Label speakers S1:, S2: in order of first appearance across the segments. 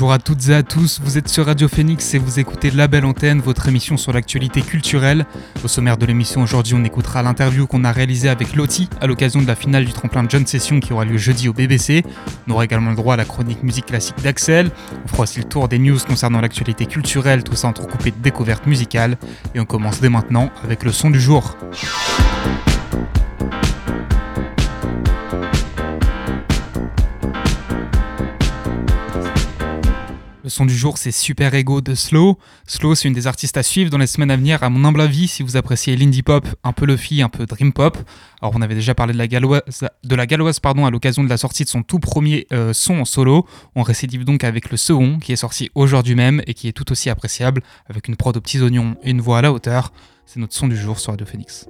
S1: Bonjour à toutes et à tous, vous êtes sur Radio Phoenix et vous écoutez La Belle Antenne, votre émission sur l'actualité culturelle. Au sommaire de l'émission aujourd'hui, on écoutera l'interview qu'on a réalisée avec Lottie à l'occasion de la finale du tremplin de John Session qui aura lieu jeudi au BBC. On aura également le droit à la chronique musique classique d'Axel. On fera aussi le tour des news concernant l'actualité culturelle, tout ça entrecoupé de découvertes musicales. Et on commence dès maintenant avec le son du jour. Le son du jour, c'est Super Ego de Slow. Slow, c'est une des artistes à suivre dans les semaines à venir, à mon humble avis, si vous appréciez l'indie pop, un peu Luffy, un peu dream pop. Alors, on avait déjà parlé de la galloise, pardon, à l'occasion de la sortie de son tout premier euh, son en solo. On récidive donc avec le second, qui est sorti aujourd'hui même et qui est tout aussi appréciable, avec une prod aux petits oignons et une voix à la hauteur. C'est notre son du jour sur Radio Phoenix.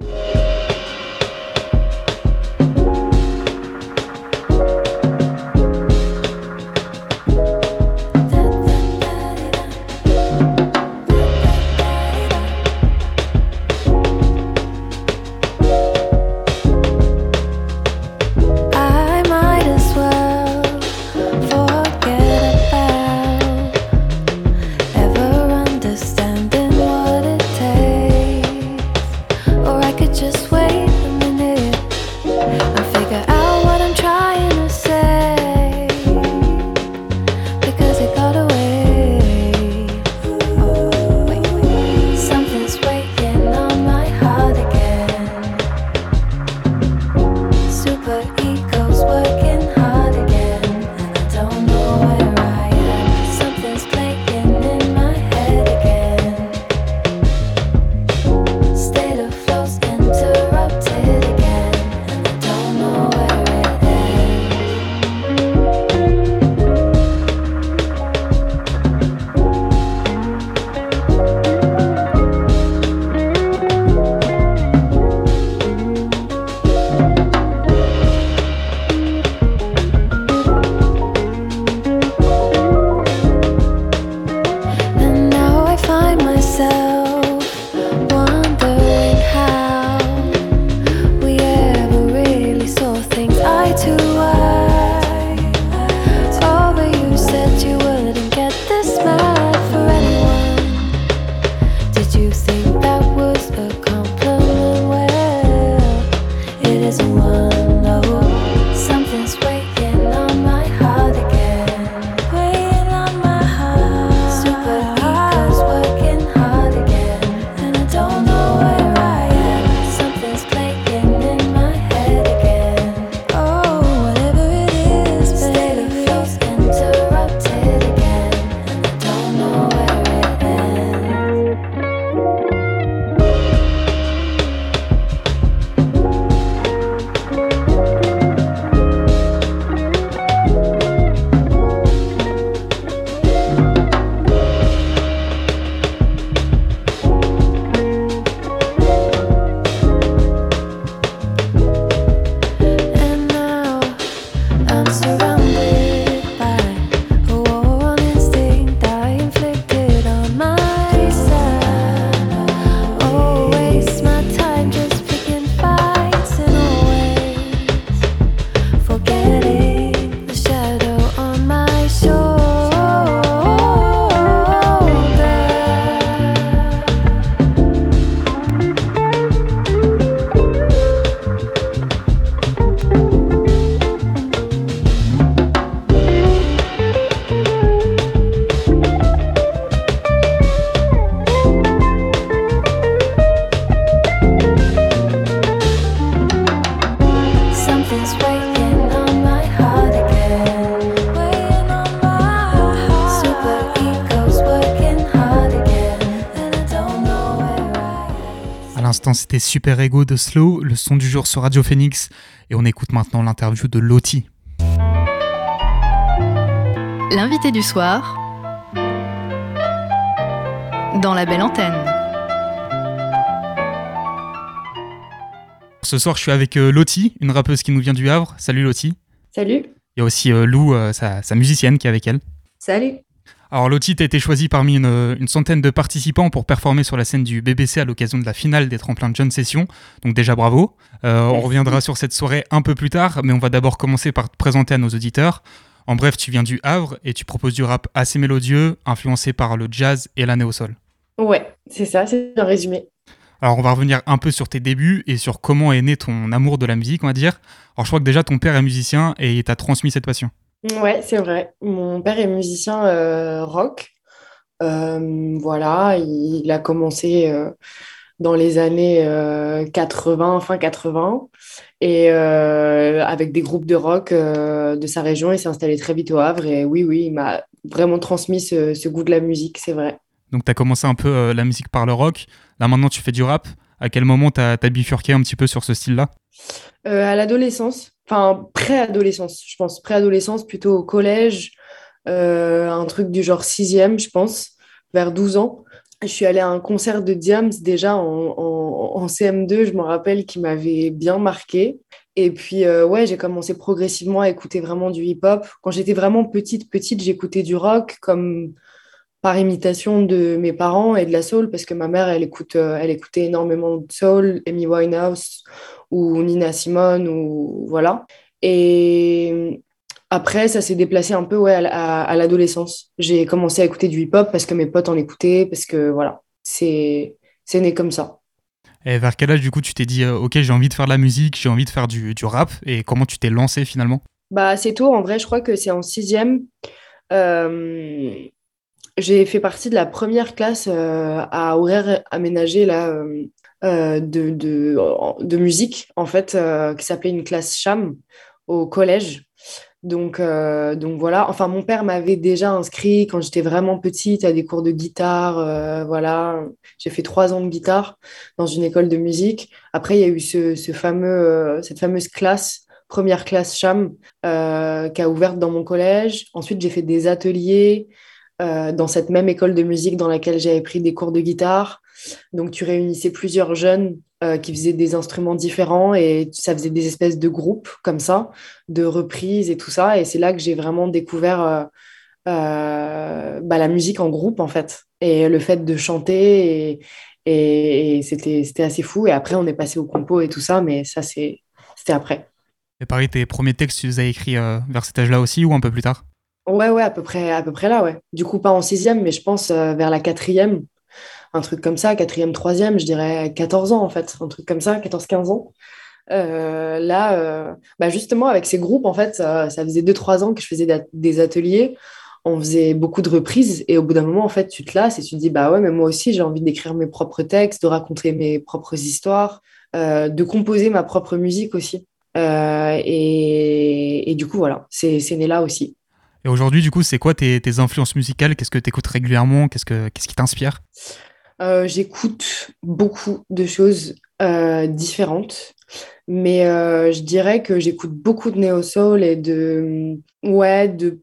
S1: Super Ego de Slow, le son du jour sur Radio Phoenix, et on écoute maintenant l'interview de Loti.
S2: L'invité du soir dans la belle antenne.
S3: Ce soir, je suis avec euh, Loti, une rappeuse qui nous vient du Havre. Salut Loti.
S4: Salut.
S3: Il y a aussi euh, Lou, euh, sa musicienne, qui est avec elle.
S4: Salut.
S3: Alors Lottie, tu a été choisie parmi une, centaine de participants pour performer sur la scène du BBC à l'occasion de la finale des tremplins de John Session. Donc déjà bravo. Euh, on reviendra sur cette soirée un peu plus tard, mais on va d'abord commencer par te présenter à nos auditeurs. En bref, tu viens du Havre et tu proposes du rap assez mélodieux, influencé par le jazz et la néo-sol.
S4: Ouais, c'est ça, c'est un résumé.
S3: Alors on va revenir un peu sur tes débuts et sur comment est né ton amour de la musique, on va dire. Alors je crois que déjà ton père est musicien et il t'a transmis cette passion.
S4: Ouais, c'est vrai. Mon père est musicien euh, rock. Euh, voilà, il, a commencé euh, dans les années 80, fin 80, et avec des groupes de rock de sa région, il s'est installé très vite au Havre. Et oui, oui, il m'a vraiment transmis ce, goût de la musique, c'est vrai.
S3: Donc, tu as commencé un peu la musique par le rock. Là, maintenant, tu fais du rap. À quel moment tu as, bifurqué un petit peu sur ce style-là?
S4: À l'adolescence enfin pré-adolescence, je pense, pré-adolescence, plutôt au collège, euh, un truc du genre sixième, je pense, vers 12 ans. Je suis allée à un concert de Diams déjà en, CM2, je me rappelle, qui m'avait bien marqué. Et puis, euh, ouais, j'ai commencé progressivement à écouter vraiment du hip-hop. Quand j'étais vraiment petite, petite, j'écoutais du rock comme par imitation de mes parents et de la soul, parce que ma mère, elle, écoute, euh, elle écoutait énormément de soul, Amy Winehouse, ou Nina Simone, ou voilà. Et après, ça s'est déplacé un peu ouais, à, l'adolescence. J'ai commencé à écouter du hip-hop parce que mes potes en écoutaient, parce que voilà, c'est né comme ça.
S3: Et vers quel âge, du coup, tu t'es dit, euh, OK, j'ai envie de faire de la musique, j'ai envie de faire du, du rap, et comment tu t'es lancé finalement?
S4: Bah, c'est tôt, en vrai, je crois que c'est en sixième. Euh, j'ai fait partie de la première classe euh, à horaire aménagé là, de, de, de, musique, en fait, euh, qui s'appelait une classe cham au collège. Donc, euh, donc voilà, enfin mon père m'avait déjà inscrit quand j'étais vraiment petite à des cours de guitare. voilà, j'ai fait trois ans de guitare dans une école de musique. Après, il y a eu ce, ce fameux, cette fameuse classe, première classe cham, qui a ouvert dans mon collège. Ensuite, j'ai fait des ateliers dans cette même école de musique dans laquelle j'avais pris des cours de guitare. Donc, tu réunissais plusieurs jeunes euh, qui faisaient des instruments différents et ça faisait des espèces de groupes comme ça, de reprises et tout ça. Et c'est là que j'ai vraiment découvert euh, euh, bah, la musique en groupe, en fait, et le fait de chanter. Et, et, c'était assez fou. Et après, on est passé au compo et tout ça, mais ça, c'était après.
S3: Et pareil, tes premiers textes, tu les as écrits vers cet âge-là aussi ou un peu plus tard?
S4: Ouais, ouais, à peu près, à peu près là, ouais. Du coup, pas en sixième, mais je pense vers la quatrième un truc comme ça, quatrième, troisième, je dirais 14 ans en fait, un truc comme ça, 14-15 ans. Euh, là, euh, bah justement, avec ces groupes, en fait, ça, faisait 2-3 ans que je faisais des ateliers. On faisait beaucoup de reprises et au bout d'un moment, en fait, tu te lasses et tu te dis, bah ouais, mais moi aussi, j'ai envie d'écrire mes propres textes, de raconter mes propres histoires, euh, de composer ma propre musique aussi. Et, et, du coup, voilà, c'est né là aussi.
S3: Et aujourd'hui, du coup, c'est quoi tes, influences musicales? Qu'est-ce que tu écoutes régulièrement? Qu'est-ce, que, qui t'inspire?
S4: Euh, j'écoute beaucoup de choses euh, différentes, mais euh, je dirais que j'écoute beaucoup de néo-soul et de, ouais, de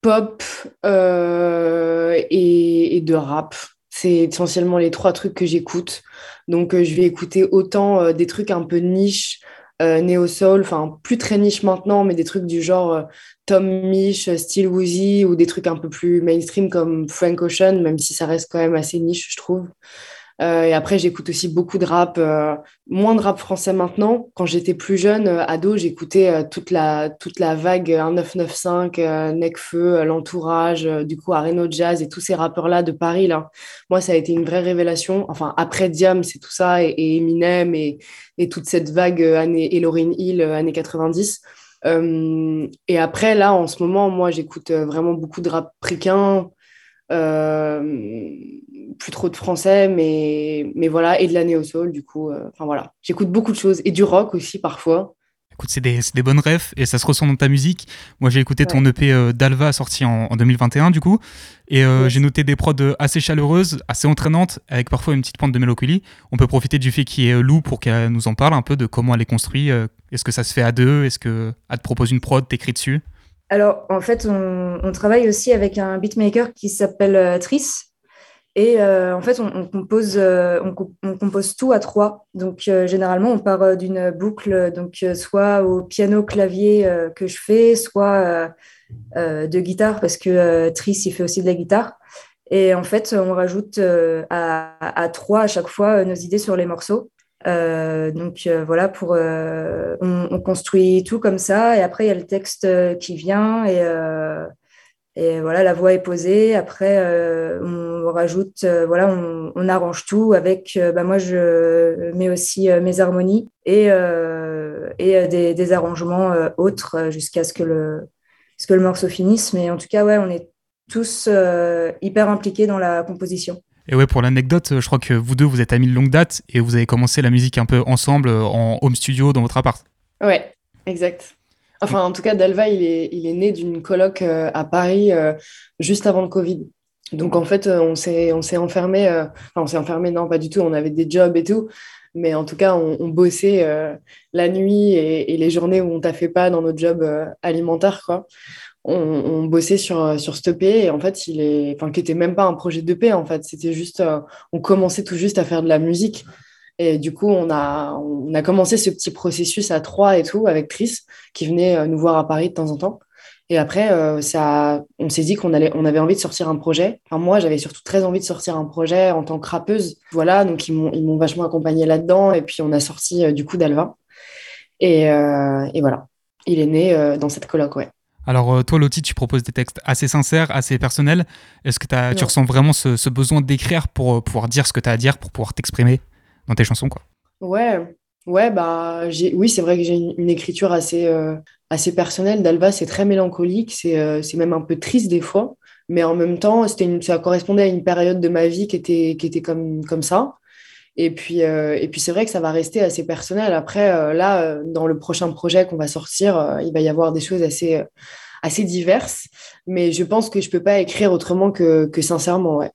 S4: pop et, et, de rap. C'est essentiellement les trois trucs que j'écoute. Donc, je vais écouter autant des trucs un peu niche, néo-soul, enfin plus très niche maintenant, mais des trucs du genre Tom Misch, Steel Woozy ou des trucs un peu plus mainstream comme Frank Ocean, même si ça reste quand même assez niche, je trouve. Euh, et après, j'écoute aussi beaucoup de rap, euh, moins de rap français maintenant. Quand j'étais plus jeune, euh, ado, j'écoutais toute, la, toute la vague 1995, Necfeu, l'entourage, du coup, Areno Jazz et tous ces rappeurs-là de Paris. Là. Moi, ça a été une vraie révélation. Enfin, après Diam, c'est tout ça, et, Eminem et, et, toute cette vague année, et Lauryn Hill, années 90. Euh, et après, là, en ce moment, moi, j'écoute vraiment beaucoup de rap africain, euh, plus trop de français, mais, mais voilà, et de la néo-soul, du coup. Enfin voilà, j'écoute beaucoup de choses, et du rock aussi parfois.
S3: Écoute, c'est des, des, bonnes refs et ça se ressent dans ta musique. Moi, j'ai écouté ton EP euh, d'Alva sorti en, 2021, du coup. Et euh, j'ai noté des prods euh, assez chaleureuses, assez entraînantes, avec parfois une petite pointe de mélancolie. On peut profiter du fait qu'il y ait Lou pour qu'elle nous en parle un peu de comment elle est construite. Est-ce que ça se fait à deux Est-ce qu'elle te propose une prod, t'écris dessus?
S5: Alors, en fait, on, travaille aussi avec un beatmaker qui s'appelle Tris, Et en fait, on, compose, on, compose tout à trois. Donc, généralement, on part d'une boucle, donc soit au piano-clavier que je fais, soit de guitare, parce que Tris, il fait aussi de la guitare. Et en fait, on rajoute à, trois à chaque fois nos idées sur les morceaux. Euh, donc euh, voilà, pour, euh, on, construit tout comme ça, et après il y a le texte qui vient, et, et voilà, la voix est posée. Après, on rajoute, voilà, on, arrange tout avec, bah, moi je mets aussi mes harmonies et, et des, des, arrangements autres jusqu'à ce que le ce que le morceau finisse. Mais en tout cas, ouais, on est tous hyper impliqués dans la composition.
S3: Et ouais, pour l'anecdote, je crois que vous deux, vous êtes amis de longue date et vous avez commencé la musique un peu ensemble euh, en home studio dans votre appart.
S4: Ouais, exact. Enfin, en tout cas, Dalva, il est, né d'une coloc euh, à Paris euh, juste avant le Covid. Donc, en fait, on s'est, enfermé. enfin, on s'est enfermé, non, pas du tout. On avait des jobs et tout. Mais en tout cas, on, bossait la nuit et, les journées où on taffait pas dans notre job alimentaire, quoi on, bossait sur, sur ce EP et en fait, il est, enfin, qui était même pas un projet d'EP en fait, c'était juste, euh, on commençait tout juste à faire de la musique. Et du coup, on a, on a commencé ce petit processus à trois et tout avec Chris qui venait euh, nous voir à Paris de temps en temps. Et après, euh, ça, on s'est dit qu'on allait, on avait envie de sortir un projet. Enfin, moi, j'avais surtout très envie de sortir un projet en tant que rappeuse. Voilà, donc ils m'ont, vachement accompagné là-dedans. Et puis, on a sorti du coup d'Alva. Et, et, voilà, il est né dans cette coloc, ouais.
S3: Alors euh, toi, Lottie, tu proposes des textes assez sincères, assez personnels. Est-ce que tu ressens vraiment ce, besoin d'écrire pour euh, pouvoir dire ce que tu as à dire, pour pouvoir t'exprimer dans tes chansons quoi?
S4: Ouais, ouais, bah, oui, c'est vrai que j'ai une, écriture assez, euh, assez personnelle. D'Alva, c'est très mélancolique, c'est même un peu triste des fois, mais en même temps, une, ça correspondait à une période de ma vie qui était, qui était comme, comme ça. Et puis, et puis c'est vrai que ça va rester assez personnel. Après, là, dans le prochain projet qu'on va sortir, il va y avoir des choses assez, assez diverses, mais je pense que je peux pas écrire autrement que, que sincèrement. Ouais.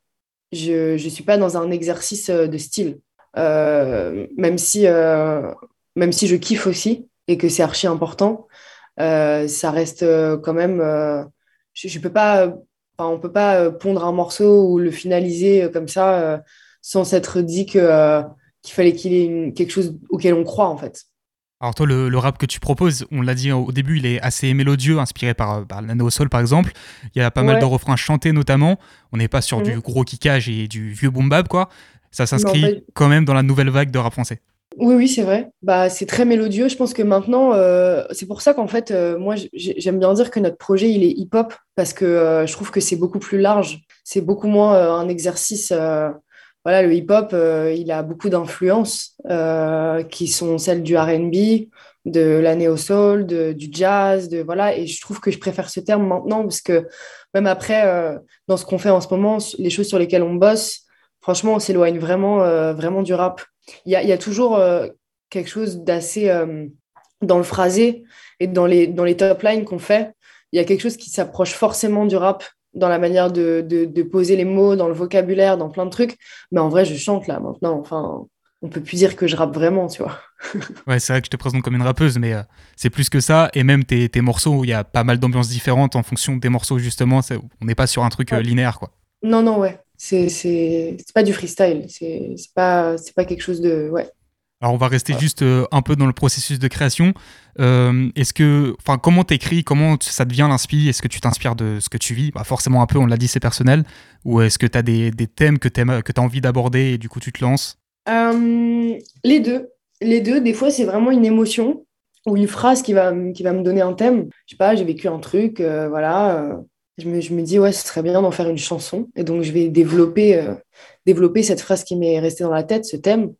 S4: Je ne suis pas dans un exercice euh, de style, euh, même, si, euh, même si je kiffe aussi et que c'est archi important. ça reste quand même. je, je peux pas. on peut pas pondre un morceau ou le finaliser comme ça sans s'être dit que qu'il fallait qu'il ait une, quelque chose auquel on croit en fait.
S3: Alors toi, le, rap que tu proposes, on l'a dit au début, il est assez mélodieux, inspiré par, par la néo soul par exemple. Il y a pas mal de refrains chantés notamment. On n'est pas sur du mhm. gros kickage et du vieux boom bap quoi. Ça s'inscrit quand même dans la nouvelle vague de rap français.
S4: Oui, oui, c'est vrai. Bah, c'est très mélodieux. Je pense que maintenant, euh, c'est pour ça qu'en fait, euh, moi, j'aime bien dire que notre projet, il est hip-hop parce que euh, je trouve que c'est beaucoup plus large. C'est beaucoup moins un exercice voilà, le hip-hop, euh, il a beaucoup d'influences euh, qui sont celles du RB, de la néo-soul, du jazz, de, voilà, et je trouve que je préfère ce terme maintenant parce que même après, euh, dans ce qu'on fait en ce moment, les choses sur lesquelles on bosse, franchement, on s'éloigne vraiment, vraiment du rap. Il y a, y a, toujours quelque chose d'assez dans le phrasé et dans les, dans les top lines qu'on fait. Il y a quelque chose qui s'approche forcément du rap dans la manière de, de, poser les mots, dans le vocabulaire, dans plein de trucs. Mais en vrai, je chante là maintenant. Enfin, on peut plus dire que je rappe vraiment, tu vois.
S3: ouais, c'est vrai que je te présente comme une rappeuse, mais euh, c'est plus que ça. Et même tes, tes morceaux, il y a pas mal d'ambiances différentes en fonction des morceaux, justement. On n'est pas sur un truc euh, linéaire, quoi.
S4: Non, non, ouais. C'est pas du freestyle. C'est pas, pas quelque chose de. Ouais.
S3: Alors on va rester juste euh, un peu dans le processus de création. Euh, est-ce que, enfin, comment t'écris, comment ça devient l'inspi? Est-ce que tu t'inspires de ce que tu vis? Bah, Forcément un peu, on l'a dit, c'est personnel. Ou est-ce que tu as des, des, thèmes que tu as envie d'aborder et du coup tu te lances?
S4: Euh, Les deux. Les deux, des fois c'est vraiment une émotion ou une phrase qui va, qui va me donner un thème. Je sais pas, j'ai vécu un truc, voilà. Je me, je me, dis, ouais, ce serait bien d'en faire une chanson. Et donc je vais développer, développer cette phrase qui m'est restée dans la tête, ce thème.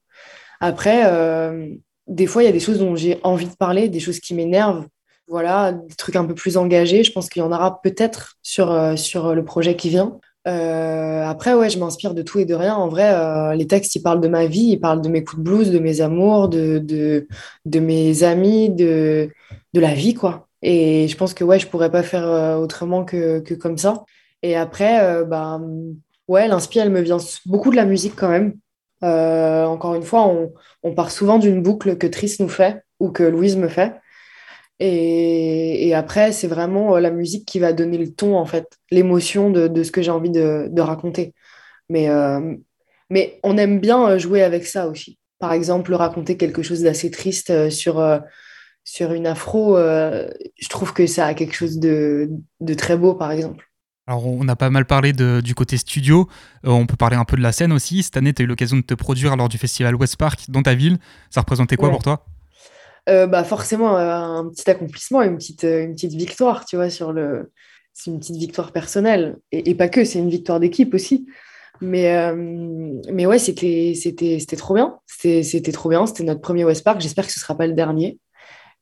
S4: Après, euh, des fois, il y a des choses dont j'ai envie de parler, des choses qui m'énervent. Voilà, des trucs un peu plus engagés. Je pense qu'il y en aura peut-être sur, euh, sur le projet qui vient. Euh, après, ouais, je m'inspire de tout et de rien. En vrai, les textes, ils parlent de ma vie, ils parlent de mes coups de blues, de mes amours, de, de, de mes amis, de, de la vie, quoi. Et je pense que ouais, je pourrais pas faire autrement que, que comme ça. Et après, bah, ouais, l'inspire, elle me vient beaucoup de la musique quand même. Euh, encore une fois, on, part souvent d'une boucle que Tris nous fait ou que Louise me fait. Et, après, c'est vraiment euh, la musique qui va donner le ton, en fait, l'émotion de, ce que j'ai envie de, raconter. Mais, mais on aime bien jouer avec ça aussi. Par exemple, raconter quelque chose d'assez triste sur, une afro, je trouve que ça a quelque chose de très beau, par exemple.
S3: Alors, on a pas mal parlé de, du côté studio. on peut parler un peu de la scène aussi. Cette année, tu as eu l'occasion de te produire lors du festival West Park dans ta ville. Ça représentait quoi pour toi?
S4: Euh, bah forcément euh, un petit accomplissement, une petite, euh, une petite victoire, tu vois, sur le... C'est une petite victoire personnelle. Et, pas que, c'est une victoire d'équipe aussi. Mais, mais ouais, c'était, c'était, c'était trop bien. C'était, c'était trop bien. C'était notre premier West Park. J'espère que ce ne sera pas le dernier.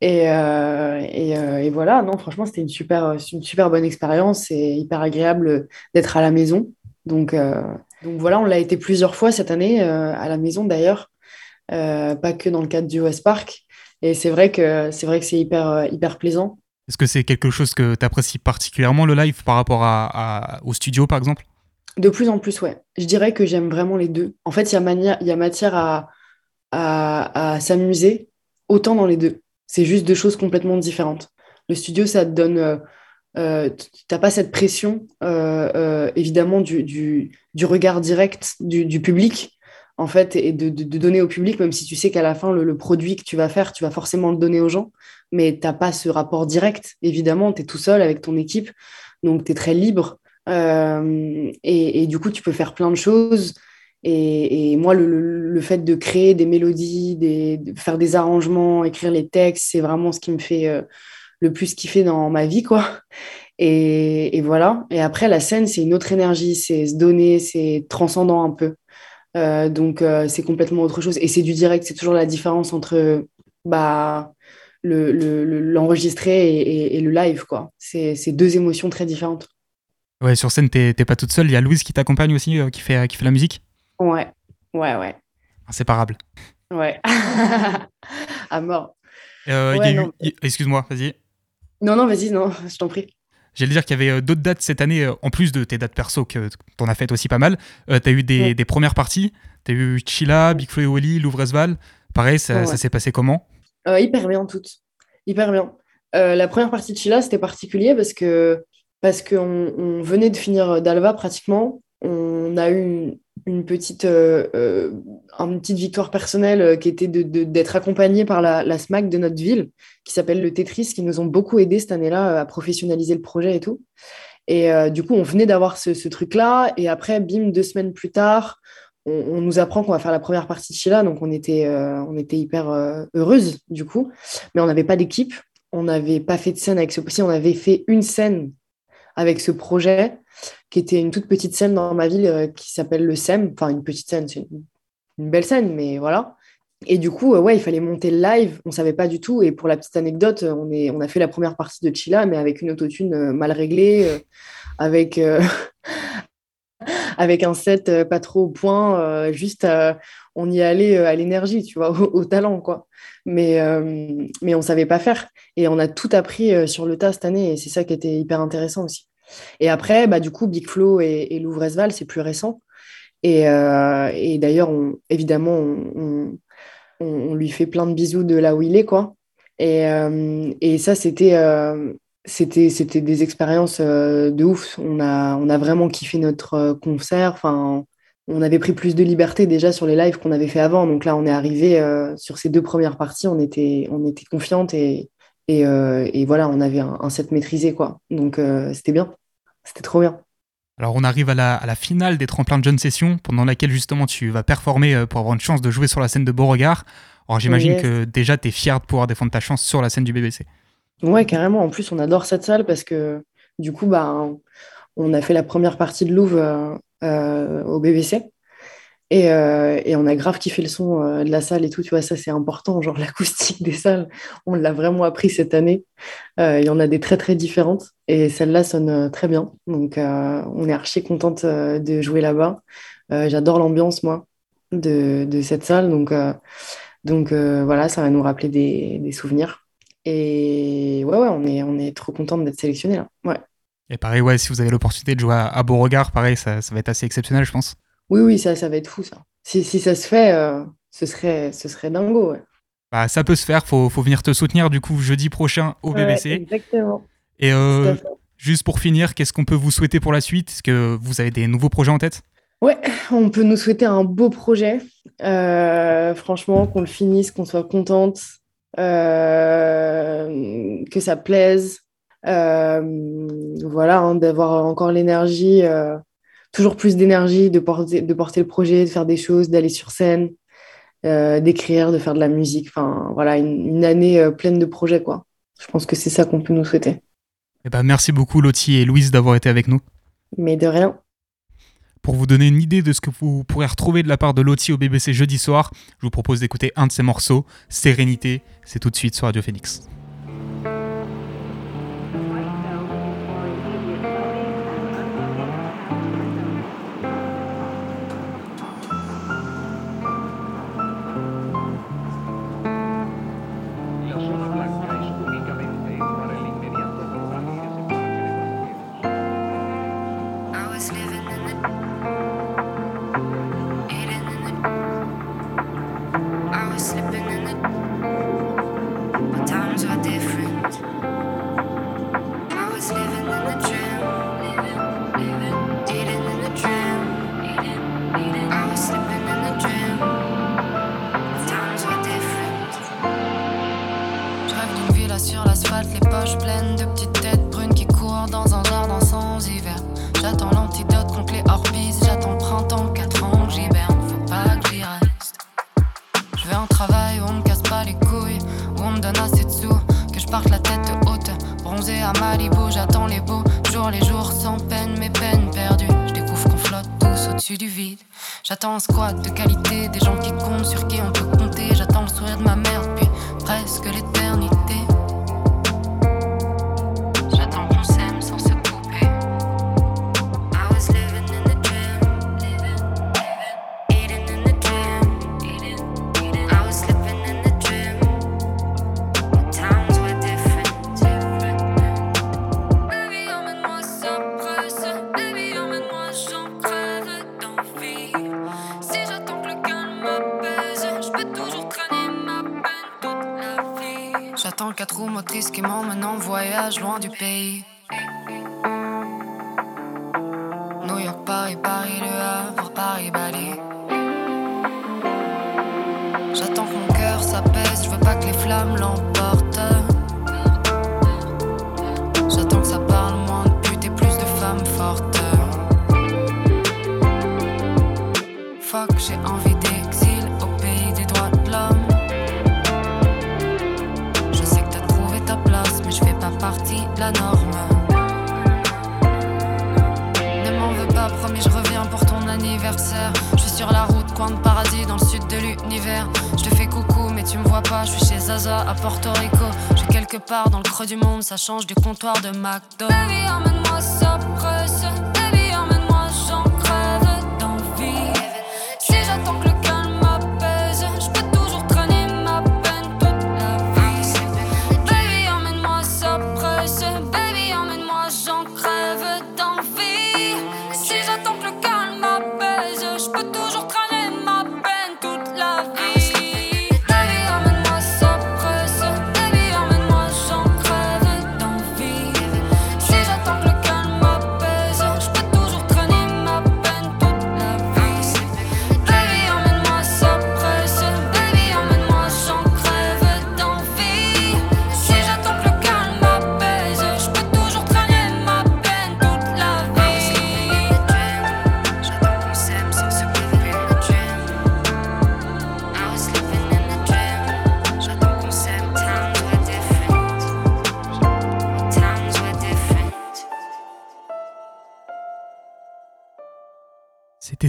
S4: Et, et, et, voilà, non, franchement, c'était une super, une super bonne expérience. C'est hyper agréable d'être à la maison. Donc, donc voilà, on l'a été plusieurs fois cette année, à la maison d'ailleurs. pas que dans le cadre du West Park. Et c'est vrai que c'est vrai que c'est hyper, euh, hyper plaisant.
S3: Est-ce que c'est quelque chose que tu apprécies particulièrement le live par rapport à, au studio par exemple?
S4: De plus en plus, ouais. Je dirais que j'aime vraiment les deux. En fait, il y, a y a matière à, à, s'amuser autant dans les deux. C'est juste deux choses complètement différentes. Le studio, ça te donne. Euh, euh t'as pas cette pression, euh, évidemment, du, regard direct du, public en fait, et de, donner au public, même si tu sais qu'à la fin, le, produit que tu vas faire, tu vas forcément le donner aux gens, mais tu n'as pas ce rapport direct, évidemment, tu es tout seul avec ton équipe, donc tu es très libre. Et, du coup, tu peux faire plein de choses. Et, moi, le, fait de créer des mélodies, de faire des arrangements, écrire les textes, c'est vraiment ce qui me fait euh, le plus kiffer dans ma vie, quoi. Et, voilà. Et après, la scène, c'est une autre énergie, c'est se donner, c'est transcendant un peu. Euh, donc, euh, c'est complètement autre chose. Et c'est du direct, c'est toujours la différence entre bah, l'enregistré le, et, et, le live. quoi. C'est deux émotions très différentes.
S3: Ouais, sur scène, t'es pas toute seule. Il y a Louise qui t'accompagne aussi, qui, fait, qui fait la musique
S4: Ouais, ouais, ouais.
S3: Inséparable.
S4: Ouais. à mort.
S3: Excuse-moi, vas-y.
S4: Non, non, vas-y, non, je t'en prie.
S3: J'allais dire qu'il y avait euh, d'autres dates cette année, euh, en plus de tes dates perso que tu en as faites aussi pas mal. Euh, tu as eu des, premières parties. Tu as eu Chila, Big Flo et Oli, Louvresval. Pareil, ça, s'est passé comment?
S4: Hyper bien, toutes. Hyper bien. la première partie de Chila, c'était particulier parce que parce qu'on on venait de finir Dalva pratiquement. On a eu une petite, euh, euh, une petite victoire personnelle euh, qui était d'être de, accompagné par la, SMAC de notre ville, qui s'appelle le Tetris, qui nous ont beaucoup aidé cette année-là à professionnaliser le projet et tout. Et du coup, on venait d'avoir ce, truc-là. Et après, bim, deux semaines plus tard, on, nous apprend qu'on va faire la première partie de Sheila. Donc, on était, on était hyper heureuse, du coup. Mais on n'avait pas d'équipe. On n'avait pas fait de scène avec ce... Si, on avait fait une scène avec ce projet qui était une toute petite scène dans ma ville euh, qui s'appelle le SEM. Enfin, une petite scène, c'est une, belle scène, mais voilà. Et du coup, euh, ouais, il fallait monter le live. On savait pas du tout. Et pour la petite anecdote, on, est, on a fait la première partie de Chila, mais avec une autotune euh, mal réglée, avec, avec un set pas trop au point. juste, on y allait à l'énergie, tu vois, au, talent, quoi. Mais, mais on savait pas faire. Et on a tout appris sur le tas cette année. Et c'est ça qui était hyper intéressant aussi. Et après, bah, du coup, Big Flo et, et c'est plus récent. Et, euh, d'ailleurs, évidemment, on, lui fait plein de bisous de là où il est, quoi. Et, euh, ça, c'était euh, c'était c'était des expériences de ouf. On a, on a vraiment kiffé notre concert. Enfin, on avait pris plus de liberté déjà sur les lives qu'on avait fait avant. Donc là, on est arrivé sur ces deux premières parties, on était, on était confiante et, et, euh, et, voilà, on avait un, set maîtrisé, quoi. Donc, euh, c'était bien. C'était trop bien.
S3: Alors, on arrive à la, à la, finale des tremplins de jeune session, pendant laquelle justement tu vas performer euh, pour avoir une chance de jouer sur la scène de Beauregard. Alors, j'imagine que déjà, tu es fier de pouvoir défendre ta chance sur la scène du BBC.
S4: Ouais, carrément. En plus, on adore cette salle parce que du coup, bah, on a fait la première partie de Louvre au BBC. Euh, et, on a grave kiffé le son euh, de la salle et tout, tu vois, ça c'est important, genre l'acoustique des salles, on l'a vraiment appris cette année. Euh, il y en a des très très différentes et celle-là sonne très bien. Donc on est archi contente de jouer là-bas. J'adore l'ambiance, moi, de, cette salle. Donc, voilà, ça va nous rappeler des, souvenirs. Et ouais, ouais, on est, trop contente d'être sélectionnés là. Ouais.
S3: Et pareil, ouais, si vous avez l'opportunité de jouer à, Beauregard, pareil, ça va être assez exceptionnel, je pense.
S4: Oui, oui, ça, ça va être fou, ça. Si, si ça se fait, euh, ce, serait, ce serait dingo, ouais.
S3: Bah, ça peut se faire, faut, faut venir te soutenir du coup jeudi prochain au BBC.
S4: Exactement.
S3: Et euh, juste pour finir, qu'est-ce qu'on peut vous souhaiter pour la suite? Est-ce que vous avez des nouveaux projets en tête?
S4: Ouais, on peut nous souhaiter un beau projet. Euh, franchement, qu'on le finisse, qu'on soit contente, euh, que ça plaise. Voilà, hein, d'avoir encore l'énergie, toujours plus d'énergie, de porter, de porter le projet, de faire des choses, d'aller sur scène, d'écrire, de faire de la musique. Enfin, voilà, une, une année pleine de projets, quoi. Je pense que c'est ça qu'on peut nous souhaiter.
S3: Eh ben, merci beaucoup, Lottie et Louise, d'avoir été avec nous.
S4: Mais de rien.
S3: Pour vous donner une idée de ce que vous pourrez retrouver de la part de Lottie au BBC jeudi soir, je vous propose d'écouter un de ses morceaux, Sérénité. C'est tout de suite sur Radio Phoenix.
S6: Du monde, ça change du comptoir de McDo. Baby,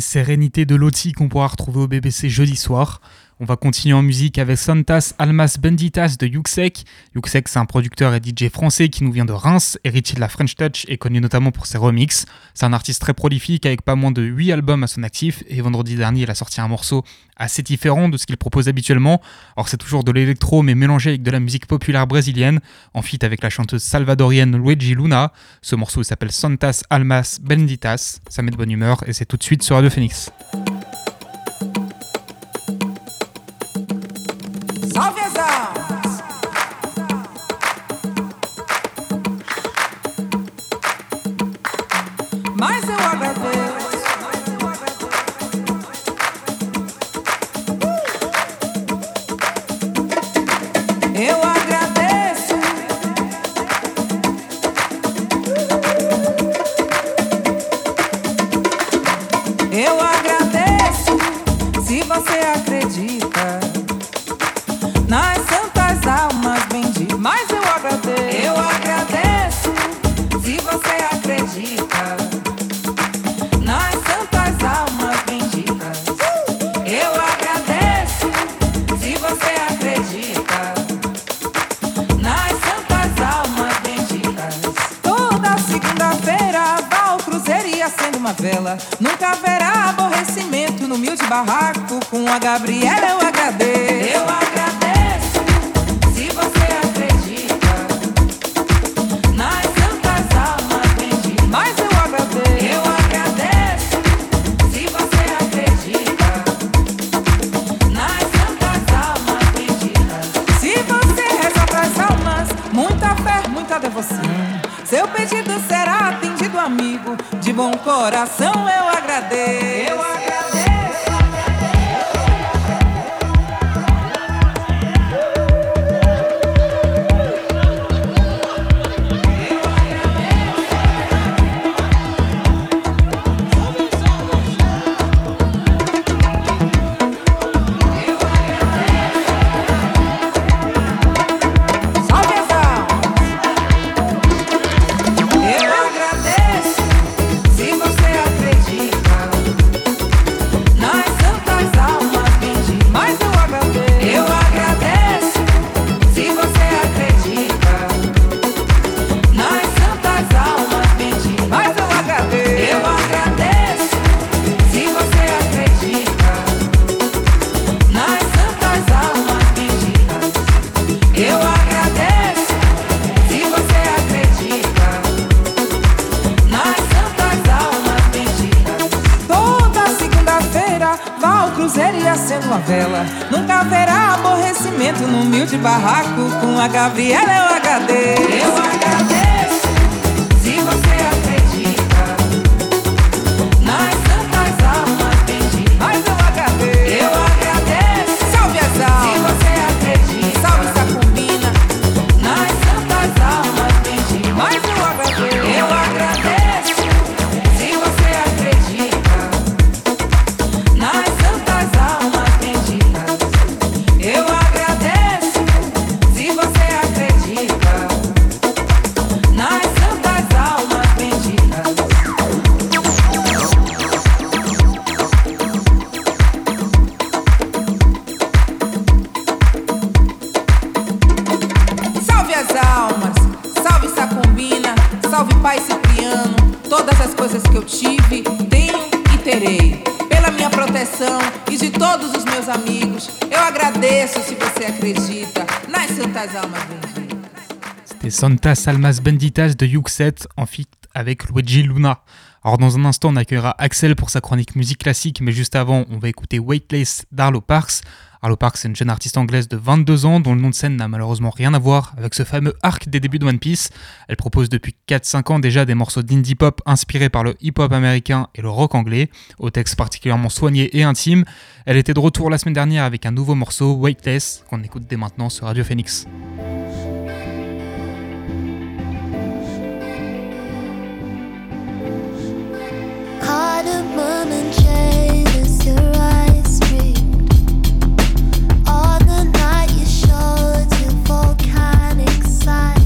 S3: Sérénité de Loti qu'on pourra retrouver au BBC jeudi soir. On va continuer en musique avec Santas Almas Benditas de Yuxek. Yuxek, c'est un producteur et DJ français qui nous vient de Reims, héritier de la French Touch et connu notamment pour ses remixes. C'est un artiste très prolifique avec pas moins de 8 albums à son actif et vendredi dernier, il a sorti un morceau assez différent de ce qu'il propose habituellement. Alors c'est toujours de l'électro mais mélangé avec de la musique populaire brésilienne, en feat avec la chanteuse salvadorienne Luigi Luna. Ce morceau s'appelle Santas Almas Benditas. Ça met de bonne humeur et c'est tout de suite sur Radio Phoenix.
S7: bom coração eu agradeço. Eu agradeço.
S3: Santas Almas Benditas de Yuxet en fit avec Luigi Luna. Alors dans un instant on accueillera Axel pour sa chronique musique classique mais juste avant on va écouter Weightless d'Arlo Parks. Arlo Parks c'est une jeune artiste anglaise de 22 ans dont le nom de scène n'a malheureusement rien à voir avec ce fameux arc des débuts de One Piece. Elle propose depuis 4-5 ans déjà des morceaux d'indie pop inspirés par le hip-hop américain et le rock anglais, au texte particulièrement soigné et intime. Elle était de retour la semaine dernière avec un nouveau morceau, Weightless, qu'on écoute dès maintenant sur Radio Phoenix. side.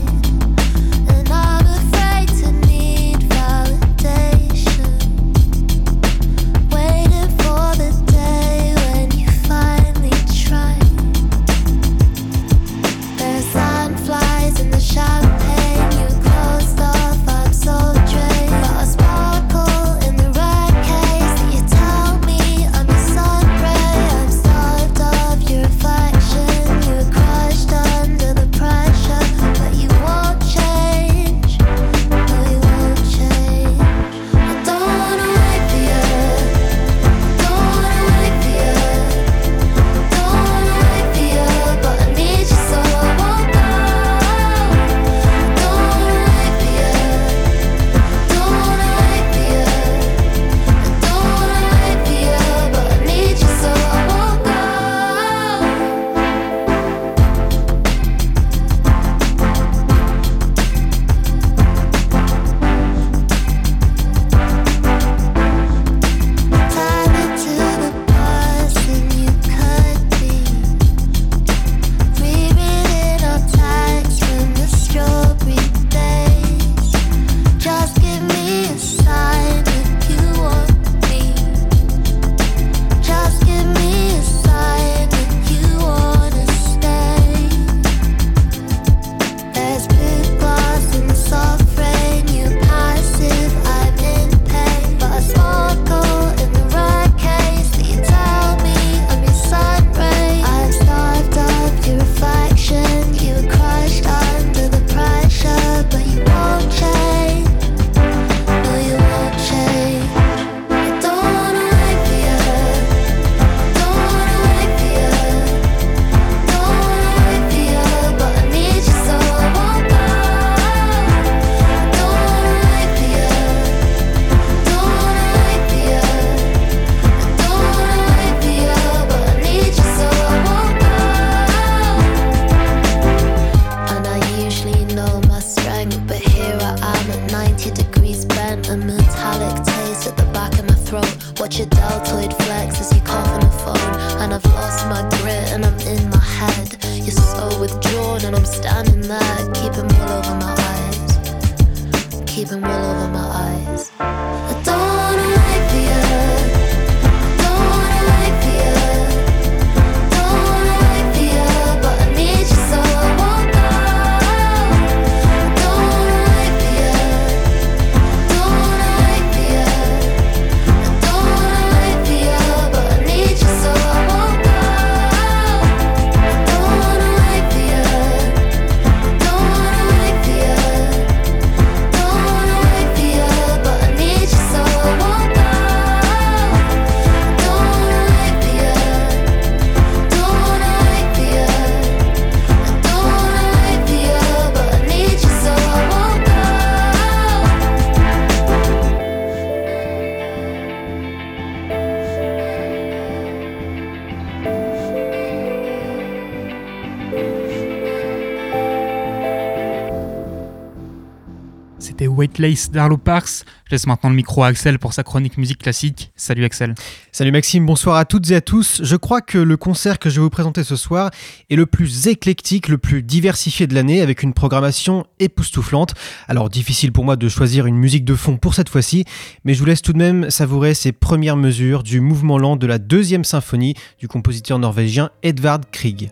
S3: Lace d'Arlo Parks. Je laisse maintenant le micro à Axel pour sa chronique musique classique. Salut Axel.
S8: Salut Maxime, bonsoir à toutes et à tous. Je crois que le concert que je vais vous présenter ce soir est le plus éclectique, le plus diversifié de l'année avec une programmation époustouflante. Alors difficile pour moi de choisir une musique de fond pour cette fois-ci, mais je vous laisse tout de même savourer ces premières mesures du mouvement lent de la deuxième symphonie du compositeur norvégien Edvard Grieg.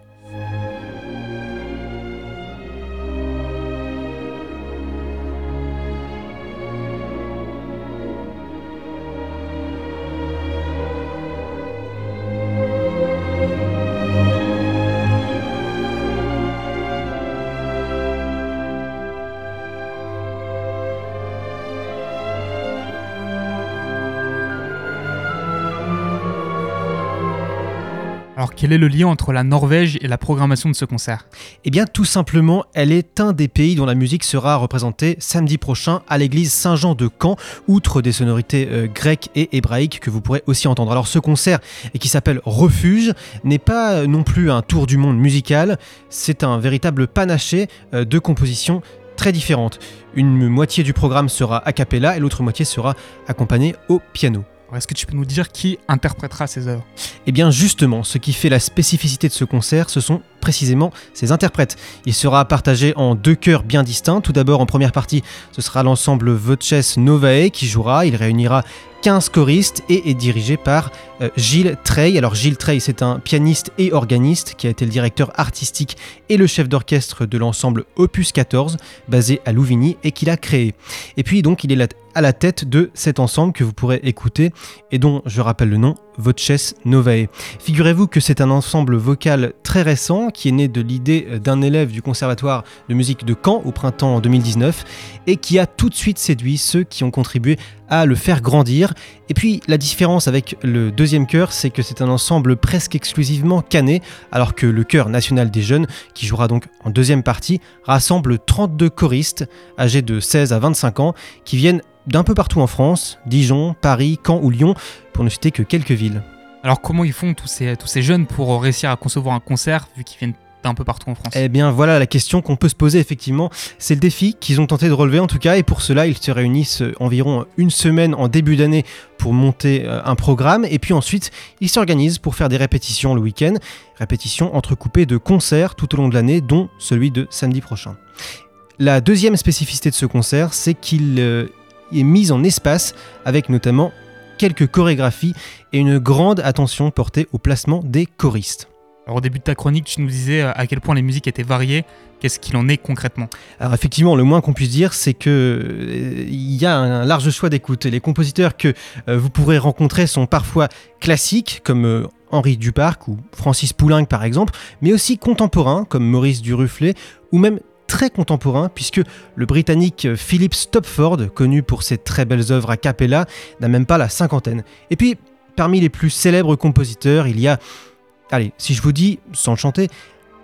S3: Alors quel est le lien entre la Norvège et la programmation de ce concert?
S8: Eh bien tout simplement, elle est un des pays dont la musique sera représentée samedi prochain à l'église Saint-Jean de Caen, outre des sonorités euh, grecques et hébraïques que vous pourrez aussi entendre. Alors ce concert, qui s'appelle Refuge, n'est pas euh, non plus un tour du monde musical, c'est un véritable panaché euh, de compositions très différentes. Une moitié du programme sera a cappella et l'autre moitié sera accompagnée au piano.
S3: Est-ce que tu peux nous dire qui interprétera ces œuvres?
S8: Eh bien justement, ce qui fait la spécificité de ce concert, ce sont précisément ses interprètes. Il sera partagé en deux chœurs bien distincts. Tout d'abord, en première partie, ce sera l'ensemble Voces Novae qui jouera. Il réunira 15 choristes et est dirigé par euh, Gilles Trey. Alors Gilles Trey, c'est un pianiste et organiste qui a été le directeur artistique et le chef d'orchestre de l'ensemble Opus 14, basé à Louvigny et qu'il a créé. Et puis donc, il est à la tête de cet ensemble que vous pourrez écouter et dont je rappelle le nom, Voces Novae. Figurez-vous que c'est un ensemble vocal très récent qui est né de l'idée d'un élève du conservatoire de musique de Caen au printemps 2019 et qui a tout de suite séduit ceux qui ont contribué à le faire grandir. Et puis la différence avec le deuxième chœur, c'est que c'est un ensemble presque exclusivement canet, alors que le chœur national des jeunes, qui jouera donc en deuxième partie, rassemble 32 choristes âgés de 16 à 25 ans qui viennent d'un peu partout en France, Dijon, Paris, Caen ou Lyon, pour ne citer que quelques villes.
S3: Alors comment ils font tous ces, tous ces jeunes pour réussir à concevoir un concert vu qu'ils viennent d'un peu partout en France
S8: Eh bien voilà la question qu'on peut se poser effectivement. C'est le défi qu'ils ont tenté de relever en tout cas et pour cela ils se réunissent euh, environ une semaine en début d'année pour monter euh, un programme et puis ensuite ils s'organisent pour faire des répétitions le week-end, répétitions entrecoupées de concerts tout au long de l'année dont celui de samedi prochain. La deuxième spécificité de ce concert c'est qu'il euh, est mis en espace avec notamment quelques chorégraphies et une grande attention portée au placement des choristes.
S3: Alors au début de ta chronique, tu nous disais euh, à quel point les musiques étaient variées. Qu'est-ce qu'il en est concrètement?
S8: Alors effectivement, le moins qu'on puisse dire, c'est que euh, il y a un large choix d'écoute. Les compositeurs que euh, vous pourrez rencontrer sont parfois classiques, comme Henri Duparc ou Francis Poulenc par exemple, mais aussi contemporains, comme Maurice Duruflet, ou même très contemporains, puisque le Britannique Philip Stopford, connu pour ses très belles œuvres a cappella, n'a même pas la cinquantaine. Et puis, parmi les plus célèbres compositeurs, il y a... Allez, si je vous dis, sans le chanter,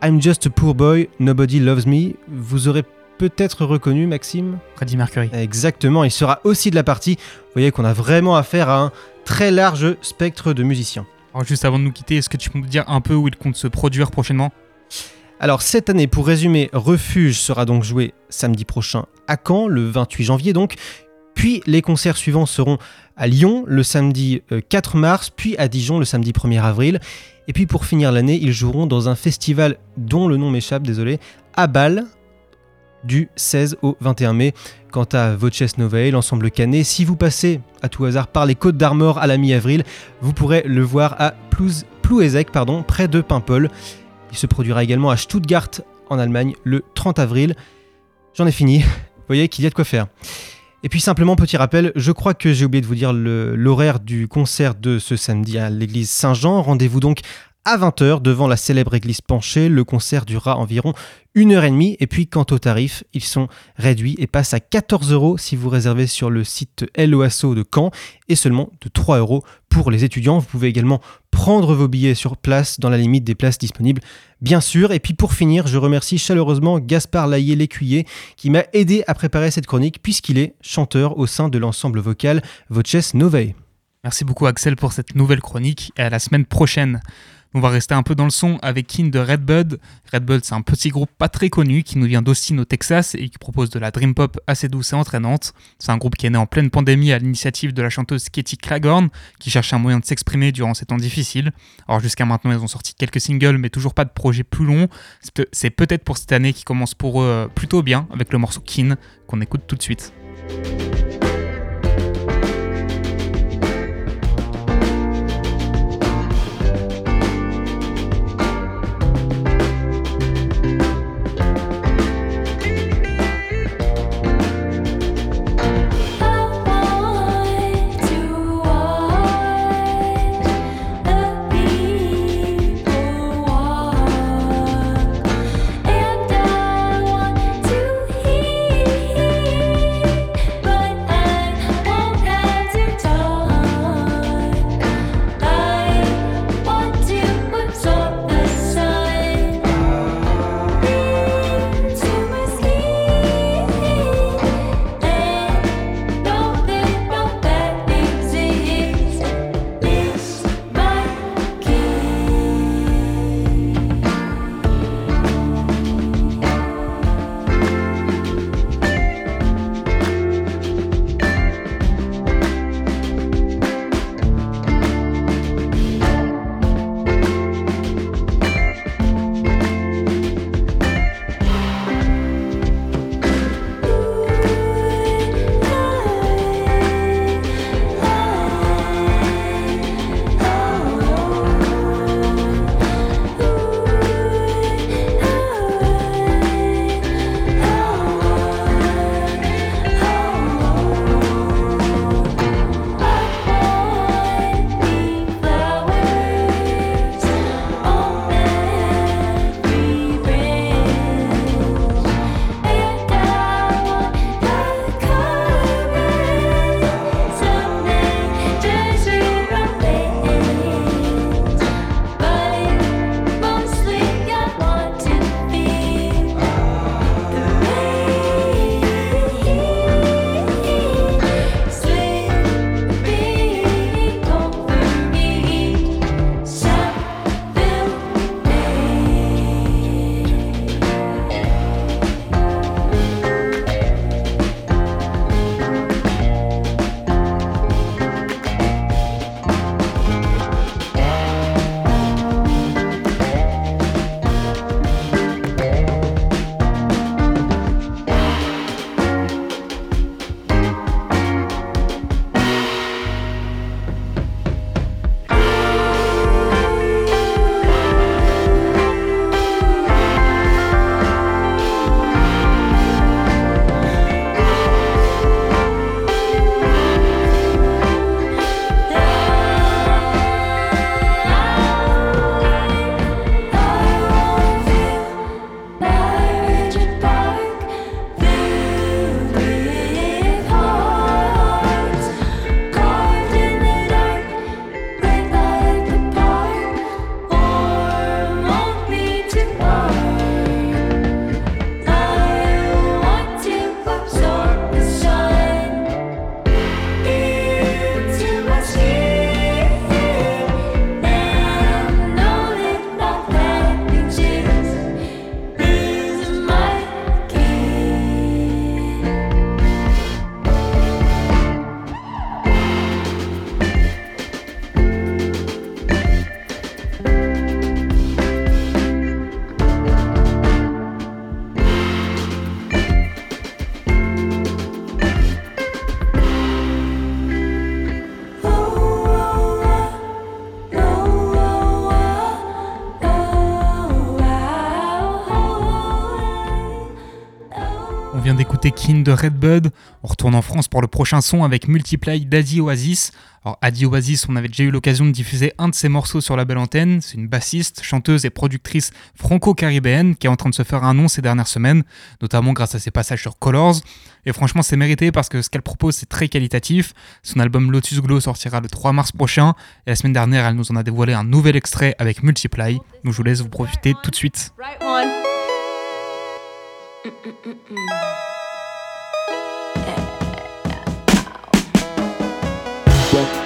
S8: I'm just a poor boy, nobody loves me, vous aurez peut-être reconnu Maxime
S3: Freddie Mercury.
S8: Exactement, il sera aussi de la partie. Vous voyez qu'on a vraiment affaire à un très large spectre de musiciens.
S3: Alors juste avant de nous quitter, est-ce que tu peux nous dire un peu où il compte se produire prochainement?
S8: Alors cette année, pour résumer, Refuge sera donc joué samedi prochain à Caen, le 28 janvier donc. Puis les concerts suivants seront à Lyon le samedi euh, 4 mars, puis à Dijon le samedi 1er avril. Et puis pour finir l'année, ils joueront dans un festival dont le nom m'échappe, désolé, à Bâle du 16 au 21 mai. Quant à Voces Novae, l'ensemble canet, si vous passez à tout hasard par les Côtes d'Armor à la mi-avril, vous pourrez le voir à Plouézec, pardon, près de Paimpol. Il se produira également à Stuttgart en Allemagne le 30 avril. J'en ai fini. Vous voyez qu'il y a de quoi faire. Et puis simplement, petit rappel, je crois que j'ai oublié de vous dire l'horaire du concert de ce samedi à l'église Saint-Jean. Rendez-vous donc à 20h devant la célèbre église penchée. Le concert durera environ une heure et demie. Et puis quant aux tarifs, ils sont réduits et passent à 14 euros si vous réservez sur le site LOASO de Caen et seulement de 3 euros pour les étudiants. Vous pouvez également prendre vos billets sur place dans la limite des places disponibles, bien sûr. Et puis pour finir, je remercie chaleureusement Gaspard Laillé l'écuyer qui m'a aidé à préparer cette chronique puisqu'il est chanteur au sein de l'ensemble vocal Voces Novae.
S3: Merci beaucoup Axel pour cette nouvelle chronique et à la semaine prochaine.
S9: On va rester un peu dans le son avec Kin de Redbud. Redbud, c'est un petit groupe pas très connu qui nous vient d'Austin au Texas et qui propose de la dream pop assez douce et entraînante. C'est un groupe qui est né en pleine pandémie à l'initiative de la chanteuse Katie Claghorn qui cherche un moyen de s'exprimer durant ces temps difficiles. Alors jusqu'à maintenant, ils ont sorti quelques singles mais toujours pas de projet plus long. C'est peut-être pour cette année qui commence pour eux euh, plutôt bien avec le morceau Kin qu'on écoute tout de suite. De Redbud. On retourne en France pour le prochain son avec Multiply d'Adi Oasis. Alors, Adi Oasis, on avait déjà eu l'occasion de diffuser un de ses morceaux sur la belle antenne. C'est une bassiste, chanteuse et productrice franco-caribéenne qui est en train de se faire un nom ces dernières semaines, notamment grâce à ses passages sur Colors. Et franchement, c'est mérité parce que ce qu'elle propose, c'est très qualitatif. Son album Lotus Glow sortira le 3 mars prochain. Et la semaine dernière, elle nous en a dévoilé un nouvel extrait avec Multiply. Donc, je vous laisse vous profiter tout de suite.
S3: L'instant,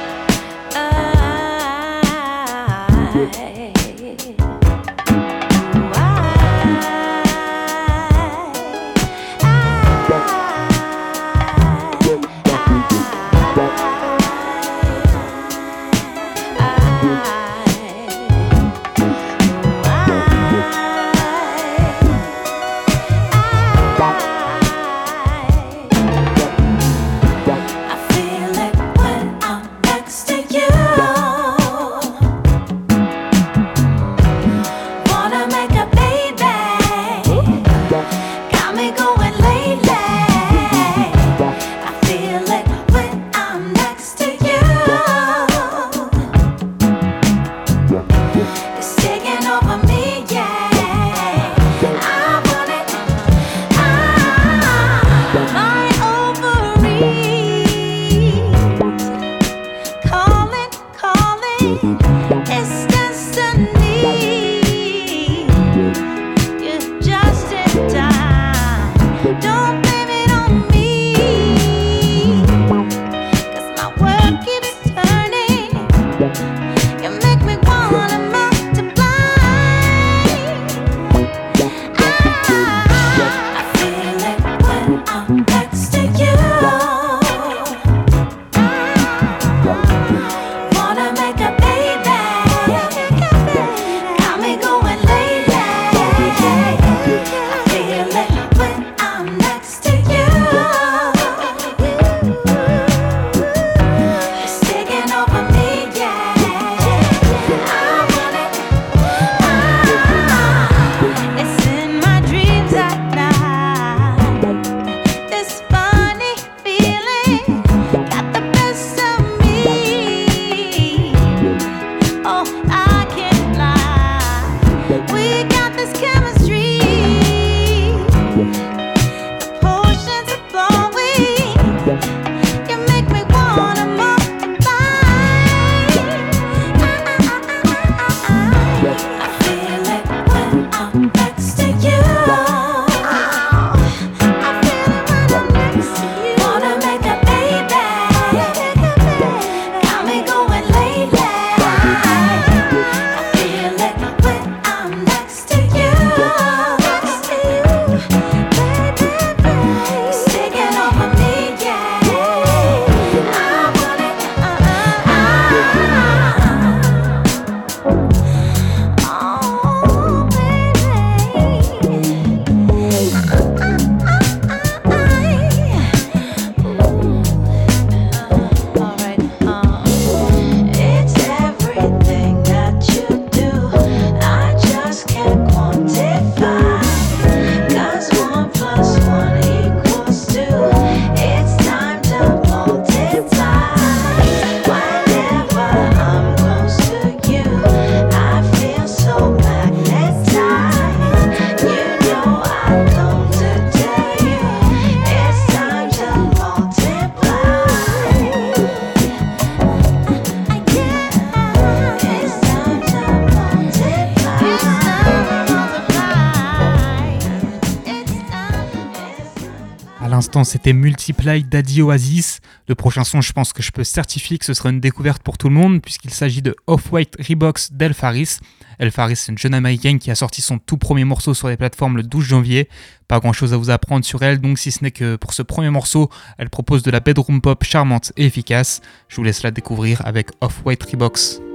S3: c'était Multiply Daddy Oasis. Le prochain son, je pense que je peux certifier que ce sera une découverte pour tout le monde, puisqu'il s'agit de Off-White Reeboks d'El Faris. C'est une jeune américaine qui a sorti son tout premier morceau sur les plateformes le 12 janvier. Pas grand chose à vous apprendre sur elle, donc si ce n'est que pour ce premier morceau, elle propose de la bedroom pop charmante et efficace. Je vous laisse la découvrir avec Off-White Reeboks.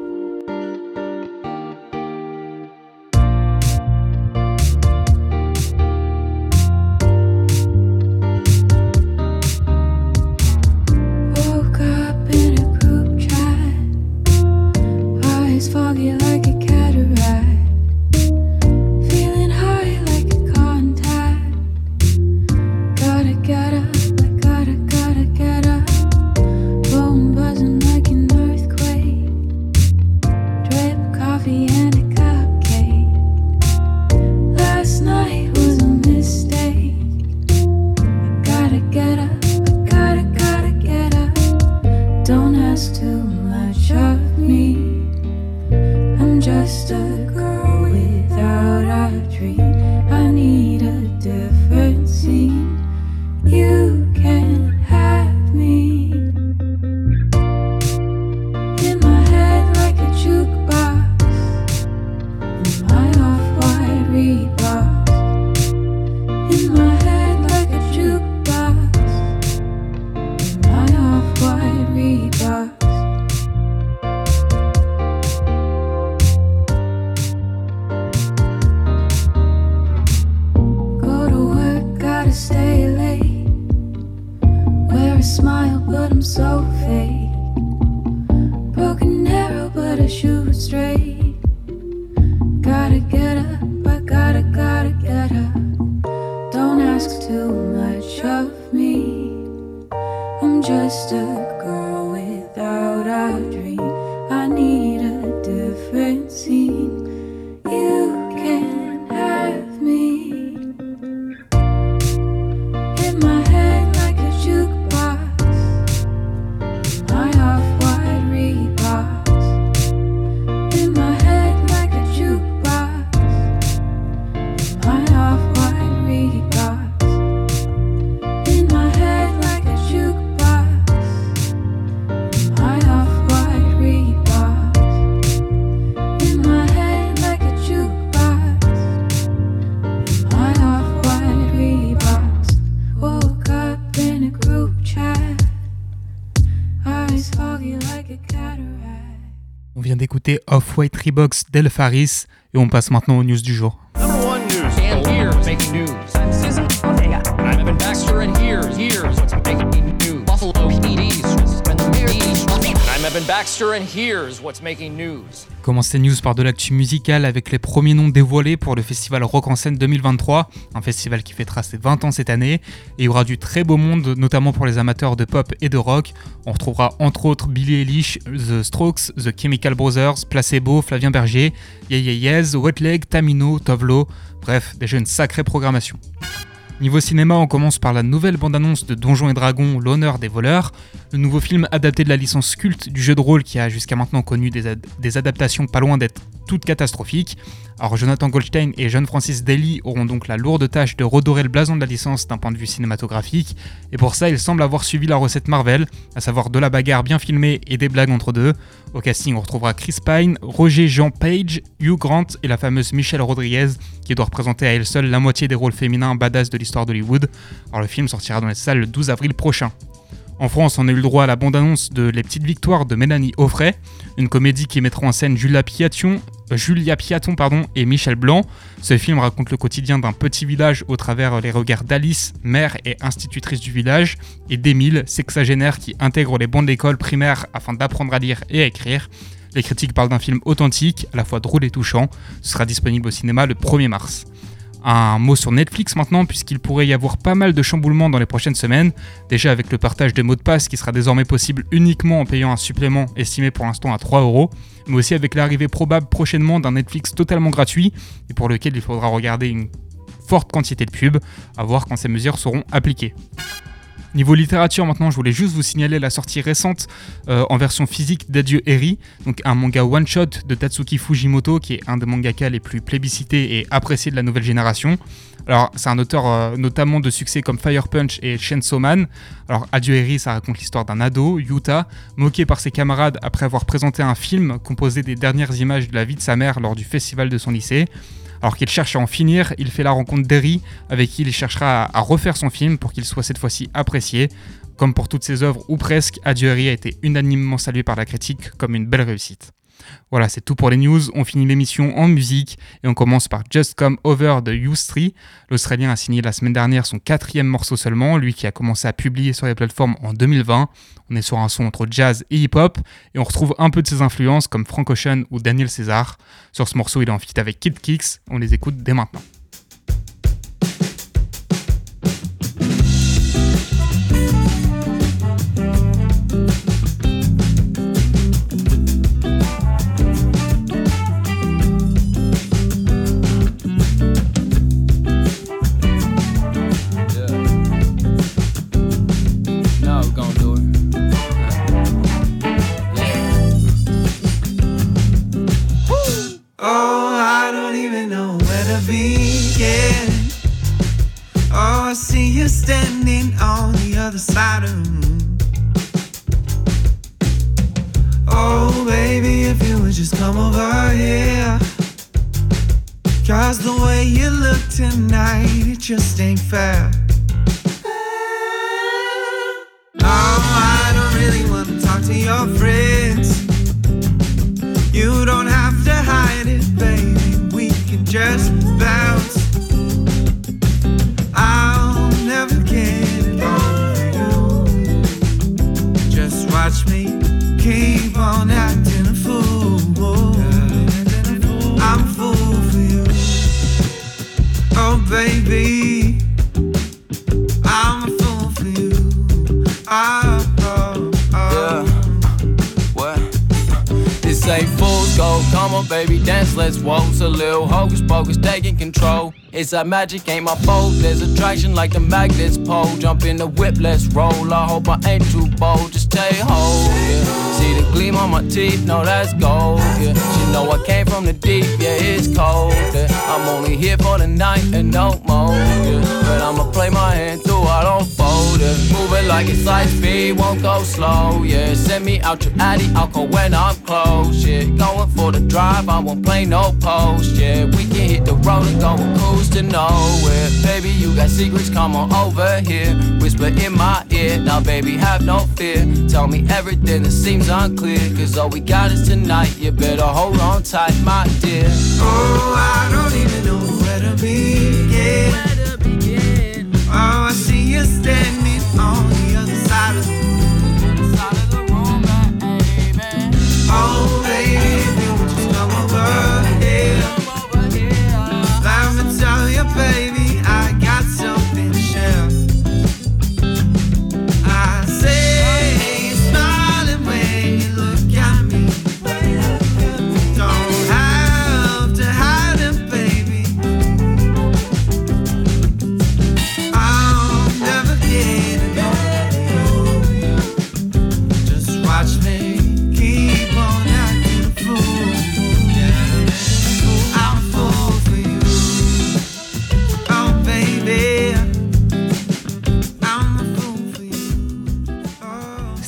S1: Without a dream. I need
S3: d'écouter Off-White Reeboks d'El Faris et on passe maintenant aux news du jour.
S10: Number one news. And here's making news. I'm Evan Baxter, and here's here's what's making news?
S3: Commence ces news par de l'actu musicale avec les premiers noms dévoilés pour le festival Rock en scène 2023, un festival qui fêtera ses 20 ans cette année. Et il y aura du très beau monde, notamment pour les amateurs de pop et de rock. On retrouvera entre autres Billie Eilish, The Strokes, The Chemical Brothers, Placebo, Flavien Berger, Yeah Yeah Yes, Wet Leg, Tamino, Tovlo. Bref, déjà une sacrée programmation. Niveau cinéma, on commence par la nouvelle bande-annonce de Donjons et Dragons, l'honneur des voleurs, le nouveau film adapté de la licence culte du jeu de rôle qui a jusqu'à maintenant connu des, ad- des adaptations pas loin d'être toutes catastrophiques. Alors Jonathan Goldstein et John Francis Daly auront donc la lourde tâche de redorer le blason de la licence d'un point de vue cinématographique, et pour ça ils semblent avoir suivi la recette Marvel, à savoir de la bagarre bien filmée et des blagues entre deux. Au casting on retrouvera Chris Pine, Roger Jean Page, Hugh Grant et la fameuse Michelle Rodriguez, qui doit représenter à elle seule la moitié des rôles féminins badass de l'histoire d'Hollywood. Alors le film sortira dans les salles le 12 avril prochain. En France, on a eu le droit à la bande-annonce de Les Petites Victoires de Mélanie Offray, une comédie qui mettra en scène Julia Piaton, euh, Julia pardon, et Michel Blanc. Ce film raconte le quotidien d'un petit village au travers les regards d'Alice, mère et institutrice du village, et d'Émile, sexagénaire qui intègre les bancs de l'école primaire afin d'apprendre à lire et à écrire. Les critiques parlent d'un film authentique, à la fois drôle et touchant. Ce sera disponible au cinéma le 1er mars. Un mot sur Netflix maintenant, puisqu'il pourrait y avoir pas mal de chamboulements dans les prochaines semaines. Déjà avec le partage des mots de passe qui sera désormais possible uniquement en payant un supplément estimé pour l'instant à 3 euros, mais aussi avec l'arrivée probable prochainement d'un Netflix totalement gratuit et pour lequel il faudra regarder une forte quantité de pubs, à voir quand ces mesures seront appliquées. Niveau littérature, maintenant, je voulais juste vous signaler la sortie récente euh, en version physique d'Adieu Eri, donc un manga one-shot de Tatsuki Fujimoto, qui est un des mangaka les plus plébiscités et appréciés de la nouvelle génération. Alors, c'est un auteur euh, notamment de succès comme Fire Punch et Chainsaw Man. Alors, Adieu Eri, ça raconte l'histoire d'un ado, Yuta, moqué par ses camarades après avoir présenté un film composé des dernières images de la vie de sa mère lors du festival de son lycée. Alors qu'il cherche à en finir, il fait la rencontre d'Eri, avec qui il cherchera à, refaire son film pour qu'il soit cette fois-ci apprécié. Comme pour toutes ses œuvres, ou presque, Adieu a été unanimement salué par la critique comme une belle réussite. Voilà, c'est tout pour les news. On finit l'émission en musique et on commence par Just Come Over de U3. L'Australien a signé la semaine dernière son quatrième morceau seulement, lui qui a commencé à publier sur les plateformes en 2020. On est sur un son entre jazz et hip-hop et on retrouve un peu de ses influences comme Frank Ocean ou Daniel César. Sur ce morceau, il est en feat avec Kid Kicks. On les écoute dès maintenant.
S11: It's that magic, ain't my fault. There's attraction like the magnets pole. Jump in the whip, let's roll. I hope I ain't too bold. Just stay hold, yeah. See the gleam on my teeth, no, that's gold, yeah. She know I came from the deep, yeah, it's cold. Yeah. I'm only here for the night and no more, yeah. But I'ma play my hand through, It like it's light speed, won't go slow, yeah. Send me out your addy, I'll call when I'm close, yeah. Going for the drive, I won't play no post, yeah. We can hit the road and go cruise to nowhere. Baby, you got secrets, come on over here. Whisper in my ear, now baby, have no fear. Tell me everything that seems unclear, cause all we got is tonight. You better hold on tight, my dear.
S12: Oh, I don't even know where to begin.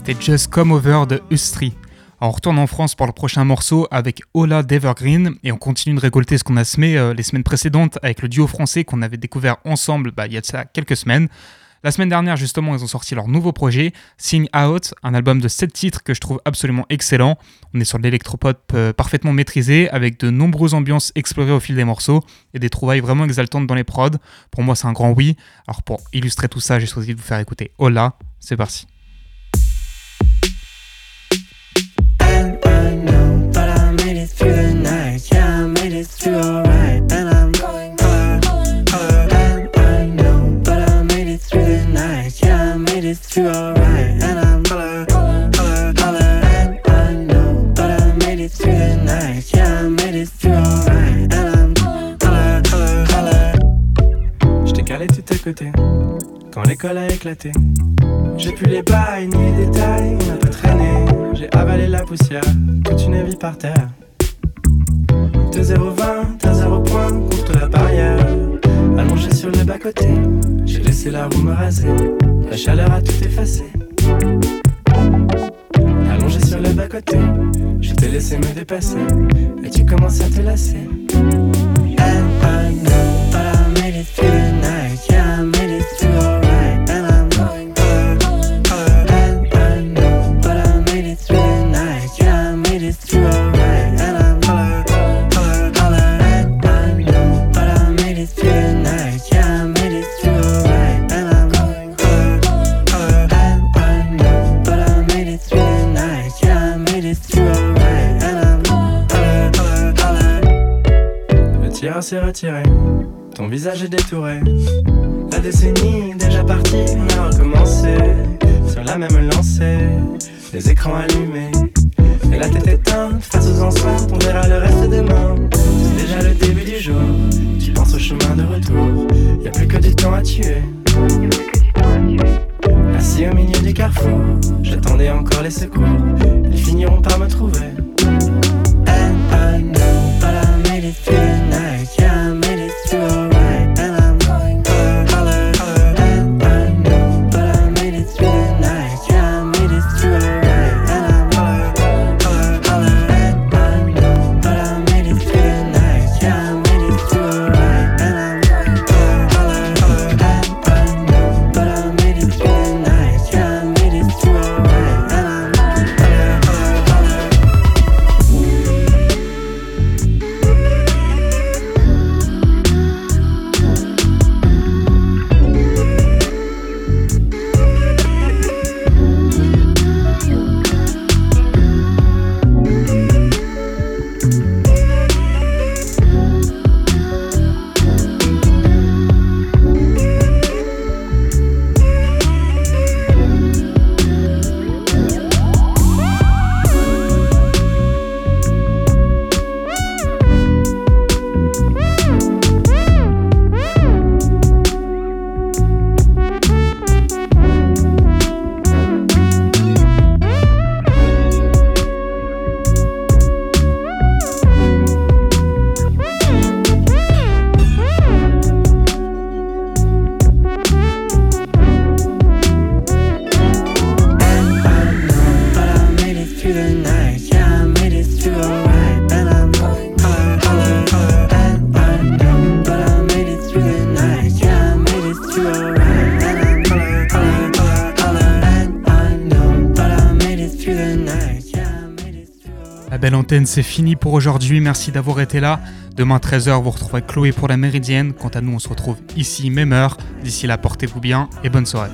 S3: C'était Just Come Over de Ustri. On retourne en France pour le prochain morceau avec Ola d'Evergreen et on continue de récolter ce qu'on a semé euh, les semaines précédentes avec le duo français qu'on avait découvert ensemble bah, il y a quelques semaines. La semaine dernière, justement, ils ont sorti leur nouveau projet, Sing Out, un album de 7 titres que je trouve absolument excellent. On est sur de l'électropop euh, parfaitement maîtrisé, avec de nombreuses ambiances explorées au fil des morceaux et des trouvailles vraiment exaltantes dans les prods. Pour moi, c'est un grand oui. Alors, pour illustrer tout ça, j'ai choisi de vous faire écouter Ola. C'est parti.
S13: T'ai calé tout à côté. quand l'école a éclaté. J'ai pu les bails ni les détails, on a. J'ai avalé la poussière, toute une vie par terre. De 0,20, t'as 0 point contre la barrière. Allongé sur le bas-côté, j'ai laissé la roue me raser. La chaleur a tout effacé. Allongé sur le bas-côté, je t'ai laissé me dépasser. Et tu commences à te lasser. Ton visage est détouré. La décennie déjà partie, on a recommencé. Sur la même lancée, les écrans allumés. Et la tête éteinte, face aux enceintes, on verra le reste demain. C'est déjà le début du jour, tu penses au chemin de retour. Y a plus que du temps à tuer. Assis au milieu du carrefour, j'attendais encore les secours.
S3: C'est fini pour aujourd'hui. Merci d'avoir été là. Demain 13h, vous retrouverez Chloé pour la Méridienne. Quant à nous, on se retrouve ici, même heure. D'ici là, portez-vous bien et bonne soirée.